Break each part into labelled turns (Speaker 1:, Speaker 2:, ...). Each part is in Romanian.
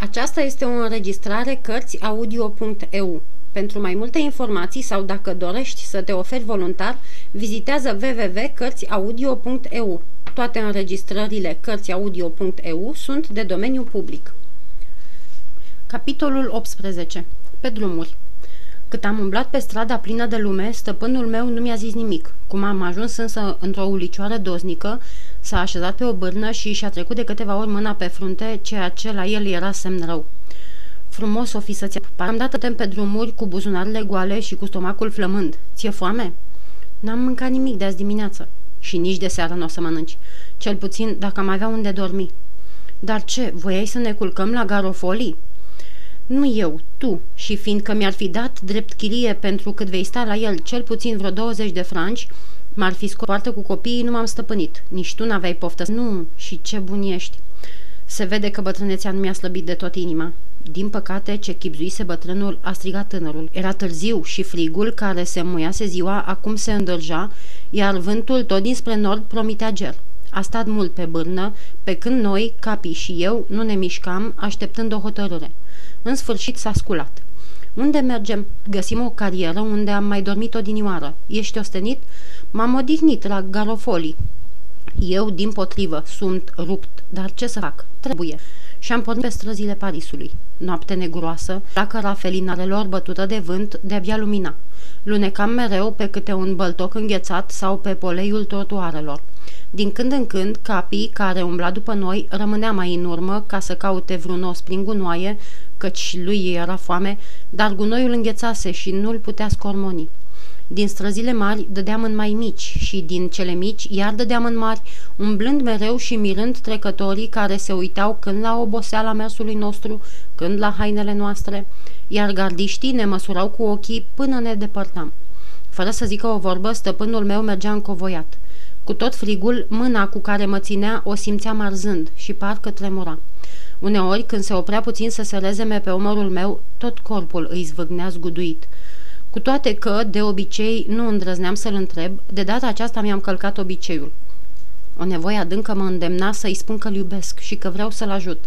Speaker 1: Aceasta este o înregistrare Cărțiaudio.eu. Pentru mai multe informații sau dacă dorești să te oferi voluntar, vizitează www.cărțiaudio.eu. Toate înregistrările Cărțiaudio.eu sunt de domeniu public. Capitolul 18. Pe drumuri cât am umblat pe strada plină de lume, stăpânul meu nu mi-a zis nimic. Cum am ajuns însă într-o ulicioară doznică, s-a așezat pe o bârnă și și-a trecut de câteva ori mâna pe frunte, ceea ce la el era semn rău. Frumos o fi să-ți Am dat timp pe drumuri cu buzunarele goale și cu stomacul flămând. Ție foame? N-am mâncat nimic de azi dimineață. Și nici de seară nu o să mănânci. Cel puțin dacă am avea unde dormi. Dar ce, voiai să ne culcăm la garofolii? Nu eu, tu, și fiindcă mi-ar fi dat drept chirie pentru cât vei sta la el cel puțin vreo 20 de franci, m-ar fi scos cu copiii, nu m-am stăpânit. Nici tu n-aveai poftă. Nu, și ce bun ești. Se vede că bătrânețea nu mi-a slăbit de tot inima. Din păcate, ce chipzuise bătrânul, a strigat tânărul. Era târziu și frigul care se muiase ziua acum se îndărja, iar vântul tot dinspre nord promitea ger. A stat mult pe bârnă, pe când noi, capii și eu, nu ne mișcam, așteptând o hotărâre. În sfârșit s-a sculat. Unde mergem? Găsim o carieră unde am mai dormit o dinioară. Ești ostenit? M-am odihnit la Garofoli. Eu, din potrivă, sunt rupt, dar ce să fac? Trebuie. Și am pornit pe străzile Parisului. Noapte negroasă, dacă rafelinarelor bătută de vânt de-abia lumina. Lunecam mereu pe câte un băltoc înghețat sau pe poleiul trotuarelor. Din când în când, capii care umbla după noi rămânea mai în urmă ca să caute vreun os prin gunoaie, căci lui era foame, dar gunoiul înghețase și nu-l putea scormoni. Din străzile mari dădeam în mai mici și din cele mici iar dădeam în mari, umblând mereu și mirând trecătorii care se uitau când la oboseala mersului nostru, când la hainele noastre, iar gardiștii ne măsurau cu ochii până ne depărtam. Fără să zică o vorbă, stăpânul meu mergea încovoiat. Cu tot frigul, mâna cu care mă ținea o simțeam arzând și parcă tremura. Uneori, când se oprea puțin să se rezeme pe omorul meu, tot corpul îi zvâgnea zguduit. Cu toate că, de obicei, nu îndrăzneam să-l întreb, de data aceasta mi-am călcat obiceiul. O nevoie adâncă mă îndemna să-i spun că-l iubesc și că vreau să-l ajut.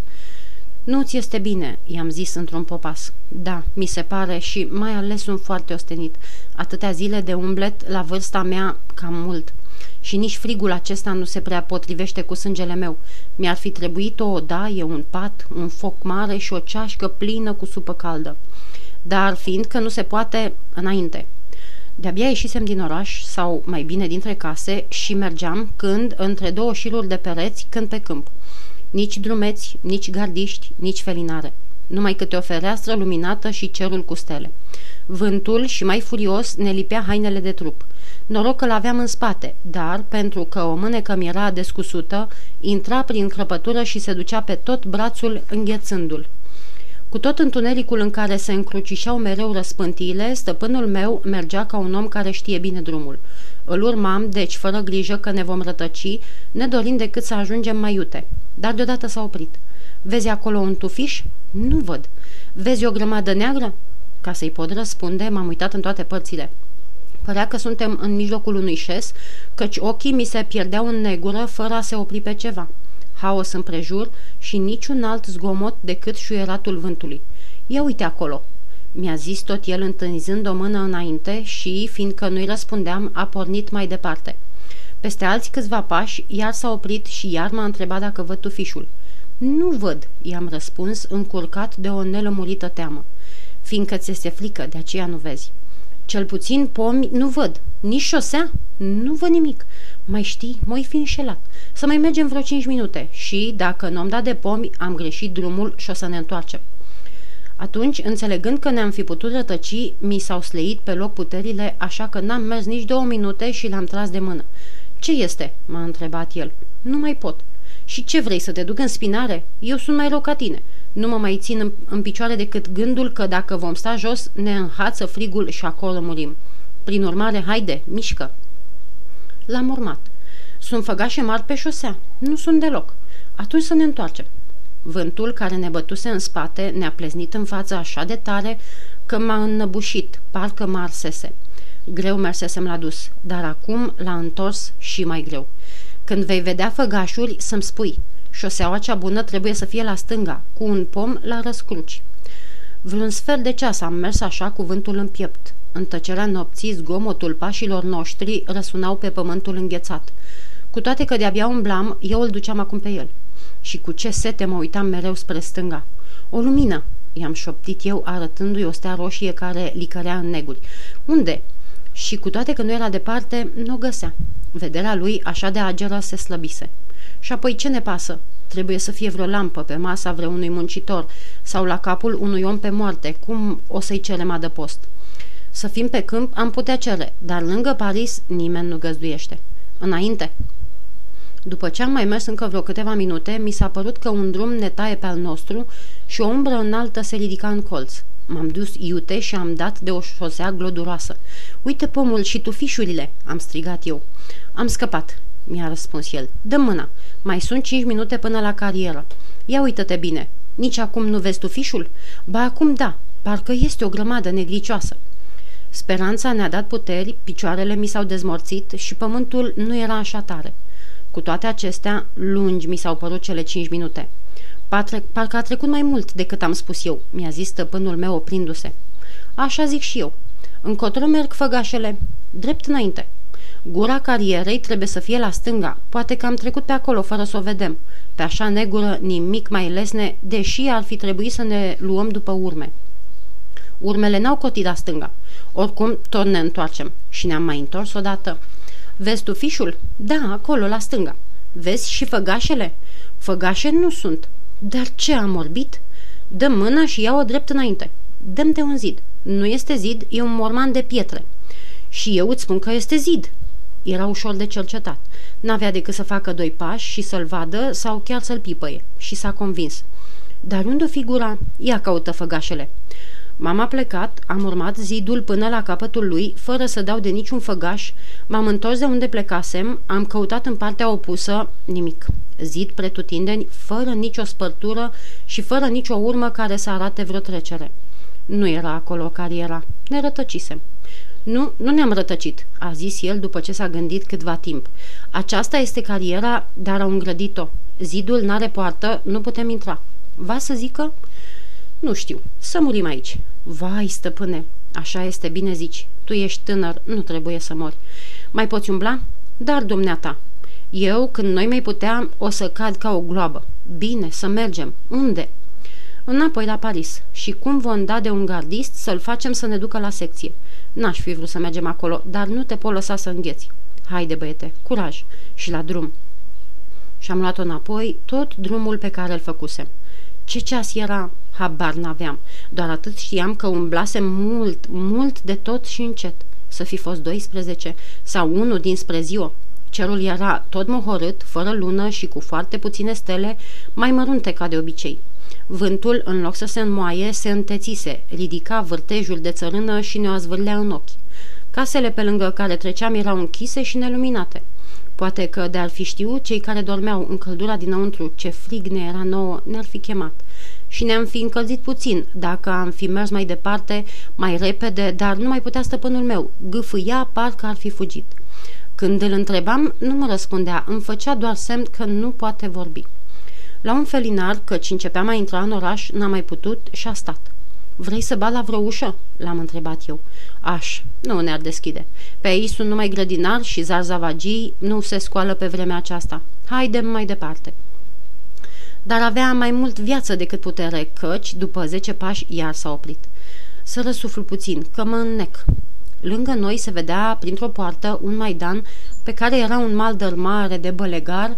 Speaker 1: Nu-ți este bine, i-am zis într-un popas. Da, mi se pare și mai ales sunt foarte ostenit. Atâtea zile de umblet la vârsta mea, cam mult și nici frigul acesta nu se prea potrivește cu sângele meu. Mi-ar fi trebuit o odaie, un pat, un foc mare și o ceașcă plină cu supă caldă. Dar fiindcă nu se poate înainte. De-abia ieșisem din oraș, sau mai bine dintre case, și mergeam când între două șiruri de pereți, când pe câmp. Nici drumeți, nici gardiști, nici felinare. Numai câte o fereastră luminată și cerul cu stele. Vântul și mai furios ne lipea hainele de trup. Noroc că l-aveam în spate, dar, pentru că o mânecă mi era descusută, intra prin crăpătură și se ducea pe tot brațul înghețându-l. Cu tot întunericul în care se încrucișau mereu răspântiile, stăpânul meu mergea ca un om care știe bine drumul. Îl urmam, deci, fără grijă că ne vom rătăci, ne dorim decât să ajungem mai iute. Dar deodată s-a oprit. Vezi acolo un tufiș? Nu văd. Vezi o grămadă neagră? Ca să-i pot răspunde, m-am uitat în toate părțile. Părea că suntem în mijlocul unui șes, căci ochii mi se pierdeau în negură fără a se opri pe ceva. Haos împrejur și niciun alt zgomot decât șuieratul vântului. Ia uite acolo!" Mi-a zis tot el întânzând o mână înainte și, fiindcă nu-i răspundeam, a pornit mai departe. Peste alți câțiva pași, iar s-a oprit și iar m-a întrebat dacă văd tufișul. Nu văd, i-am răspuns, încurcat de o nelămurită teamă. Fiindcă ți este frică, de aceea nu vezi. Cel puțin pomi nu văd. Nici șosea? Nu văd nimic. Mai știi, mă fi înșelat. Să mai mergem vreo cinci minute și, dacă nu am dat de pomi, am greșit drumul și o să ne întoarcem. Atunci, înțelegând că ne-am fi putut rătăci, mi s-au sleit pe loc puterile, așa că n-am mers nici două minute și l-am tras de mână. Ce este?" m-a întrebat el. Nu mai pot." Și ce vrei să te duc în spinare? Eu sunt mai rău ca tine. Nu mă mai țin în, în picioare decât gândul că dacă vom sta jos, ne înhață frigul și acolo murim. Prin urmare, haide, mișcă. L-am urmat. Sunt făgașe mari pe șosea. Nu sunt deloc. Atunci să ne întoarcem. Vântul care ne bătuse în spate ne-a pleznit în față așa de tare că m-a înnăbușit, parcă mă arsese. Greu mersesem la dus, dar acum l-a întors și mai greu. Când vei vedea făgașuri, să-mi spui. Șoseaua cea bună trebuie să fie la stânga, cu un pom la răscruci. Vreun sfert de ceas am mers așa cu vântul în piept. În tăcerea nopții, zgomotul pașilor noștri răsunau pe pământul înghețat. Cu toate că de-abia umblam, eu îl duceam acum pe el. Și cu ce sete mă uitam mereu spre stânga. O lumină, i-am șoptit eu arătându-i o stea roșie care licărea în neguri. Unde? Și cu toate că nu era departe, nu o găsea. Vederea lui așa de ageră se slăbise. Și apoi ce ne pasă? Trebuie să fie vreo lampă pe masa vreunui muncitor sau la capul unui om pe moarte. Cum o să-i cerem adăpost? Să fim pe câmp am putea cere, dar lângă Paris nimeni nu găzduiește. Înainte! După ce am mai mers încă vreo câteva minute, mi s-a părut că un drum ne taie pe al nostru și o umbră înaltă se ridica în colț. M-am dus iute și am dat de o șosea gloduroasă. Uite pomul și tufișurile!" am strigat eu. Am scăpat, mi-a răspuns el. Dă mâna. Mai sunt cinci minute până la carieră. Ia uită-te bine. Nici acum nu vezi tufișul? Ba acum da, parcă este o grămadă neglicioasă. Speranța ne-a dat puteri, picioarele mi s-au dezmorțit și pământul nu era așa tare. Cu toate acestea, lungi mi s-au părut cele cinci minute. Parcă a trecut mai mult decât am spus eu, mi-a zis stăpânul meu oprindu-se. Așa zic și eu. Încotro merg făgașele, drept înainte. Gura carierei trebuie să fie la stânga. Poate că am trecut pe acolo fără să o vedem. Pe așa negură nimic mai lesne, deși ar fi trebuit să ne luăm după urme. Urmele n-au cotit la stânga. Oricum, tot ne întoarcem. Și ne-am mai întors odată. Vezi tu fișul? Da, acolo, la stânga. Vezi și făgașele? Făgașe nu sunt. Dar ce am orbit? Dă mâna și ia-o drept înainte. Dăm de un zid. Nu este zid, e un morman de pietre. Și eu îți spun că este zid. Era ușor de cercetat. N-avea decât să facă doi pași și să-l vadă sau chiar să-l pipăie. Și s-a convins. Dar unde o figura? Ia caută făgașele. M-am aplecat, am urmat zidul până la capătul lui, fără să dau de niciun făgaș, m-am întors de unde plecasem, am căutat în partea opusă, nimic. Zid pretutindeni, fără nicio spărtură și fără nicio urmă care să arate vreo trecere. Nu era acolo cariera. Ne rătăcisem. Nu, nu ne-am rătăcit, a zis el după ce s-a gândit câtva timp. Aceasta este cariera, dar au îngrădit-o. Zidul n-are poartă, nu putem intra. Va să zică? Nu știu, să murim aici. Vai, stăpâne, așa este, bine zici. Tu ești tânăr, nu trebuie să mori. Mai poți umbla? Dar, dumneata, eu, când noi mai puteam, o să cad ca o gloabă. Bine, să mergem. Unde? Înapoi la Paris. Și cum vom da de un gardist să-l facem să ne ducă la secție. N-aș fi vrut să mergem acolo, dar nu te pot lăsa să îngheți. Haide, băiete, curaj și la drum. Și am luat-o înapoi tot drumul pe care îl făcusem. Ce ceas era? Habar n-aveam. Doar atât știam că umblasem mult, mult de tot și încet. Să fi fost 12 sau unul dinspre ziua. Cerul era tot mohorât, fără lună și cu foarte puține stele, mai mărunte ca de obicei. Vântul, în loc să se înmoaie, se întețise, ridica vârtejul de țărână și ne-o azvârlea în ochi. Casele pe lângă care treceam erau închise și neluminate. Poate că de-ar fi știut cei care dormeau în căldura dinăuntru ce frig ne era nouă, ne-ar fi chemat. Și ne-am fi încălzit puțin, dacă am fi mers mai departe, mai repede, dar nu mai putea stăpânul meu. Gâfâia, parcă ar fi fugit. Când îl întrebam, nu mă răspundea, îmi făcea doar semn că nu poate vorbi. La un felinar, căci începeam a intra în oraș, n-a mai putut și a stat. Vrei să bat la vreo ușă?" l-am întrebat eu. Aș, nu ne-ar deschide. Pe aici sunt numai grădinari și zarzavagii, nu se scoală pe vremea aceasta. Haidem mai departe." Dar avea mai mult viață decât putere, căci, după zece pași, iar s-a oprit. Să răsuflu puțin, că mă înnec. Lângă noi se vedea, printr-o poartă, un maidan pe care era un mal mare de bălegar,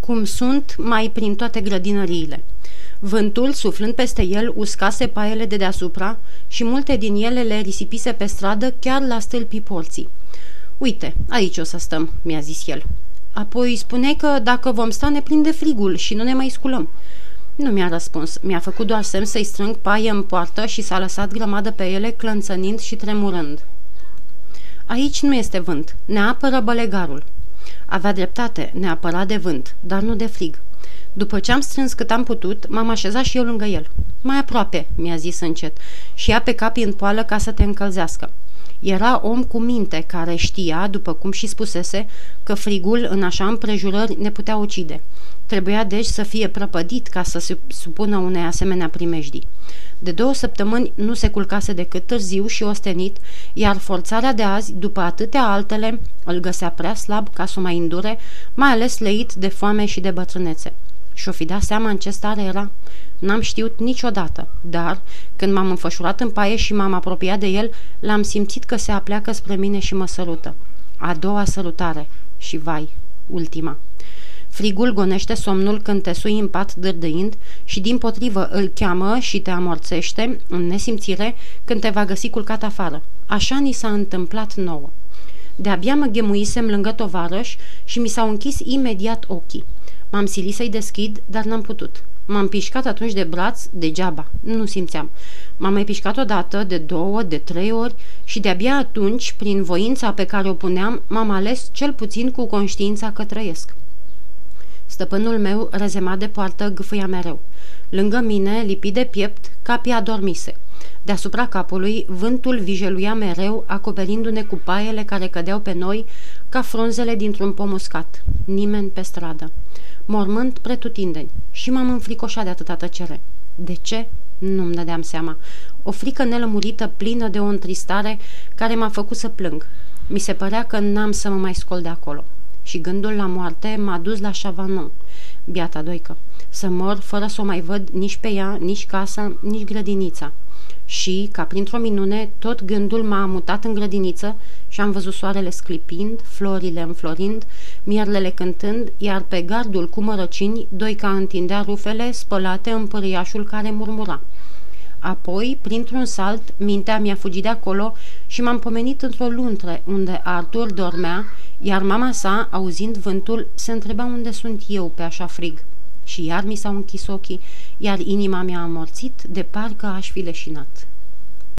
Speaker 1: cum sunt mai prin toate grădinăriile. Vântul, suflând peste el, uscase paiele de deasupra și multe din ele le risipise pe stradă chiar la stâlpii porții. Uite, aici o să stăm," mi-a zis el. Apoi spune că dacă vom sta ne prinde frigul și nu ne mai sculăm. Nu mi-a răspuns. Mi-a făcut doar semn să-i strâng paie în poartă și s-a lăsat grămadă pe ele, clănțănind și tremurând. Aici nu este vânt. Ne apără bălegarul. Avea dreptate, ne apăra de vânt, dar nu de frig. După ce am strâns cât am putut, m-am așezat și eu lângă el. Mai aproape, mi-a zis încet, și ia pe capi în poală ca să te încălzească. Era om cu minte care știa, după cum și spusese, că frigul în așa împrejurări ne putea ucide. Trebuia deci să fie prăpădit ca să se supună unei asemenea primejdii. De două săptămâni nu se culcase decât târziu și ostenit, iar forțarea de azi, după atâtea altele, îl găsea prea slab ca să o mai îndure, mai ales leit de foame și de bătrânețe. Și-o fi dat seama în ce stare era? N-am știut niciodată, dar când m-am înfășurat în paie și m-am apropiat de el, l-am simțit că se apleacă spre mine și mă sărută. A doua sărutare și vai, ultima. Frigul gonește somnul când te sui în pat dârdâind și din potrivă îl cheamă și te amorțește în nesimțire când te va găsi culcat afară. Așa ni s-a întâmplat nouă. De-abia mă ghemuisem lângă tovarăș și mi s-au închis imediat ochii. M-am silit să-i deschid, dar n-am putut. M-am pișcat atunci de braț, degeaba, nu simțeam. M-am mai pișcat odată, de două, de trei ori și de-abia atunci, prin voința pe care o puneam, m-am ales cel puțin cu conștiința că trăiesc. Stăpânul meu, rezemat de poartă, gâfâia mereu. Lângă mine, lipit de piept, capii adormise. Deasupra capului, vântul vijeluia mereu, acoperindu-ne cu paiele care cădeau pe noi ca frunzele dintr-un pom uscat. Nimeni pe stradă. Mormânt pretutindeni. Și m-am înfricoșat de atâta tăcere. De ce? Nu-mi dădeam seama. O frică nelămurită, plină de o întristare, care m-a făcut să plâng. Mi se părea că n-am să mă mai scol de acolo și gândul la moarte m-a dus la Chavanon, biata doică, să mor fără să o mai văd nici pe ea, nici casa, nici grădinița. Și, ca printr-o minune, tot gândul m-a mutat în grădiniță și am văzut soarele sclipind, florile înflorind, mierlele cântând, iar pe gardul cu mărăcini, doica întindea rufele spălate în păriașul care murmura. Apoi, printr-un salt, mintea mi-a fugit de acolo și m-am pomenit într-o luntre unde Artur dormea iar mama sa, auzind vântul, se întreba unde sunt eu pe așa frig. Și iar mi s-au închis ochii, iar inima mi-a amorțit de parcă aș fi leșinat.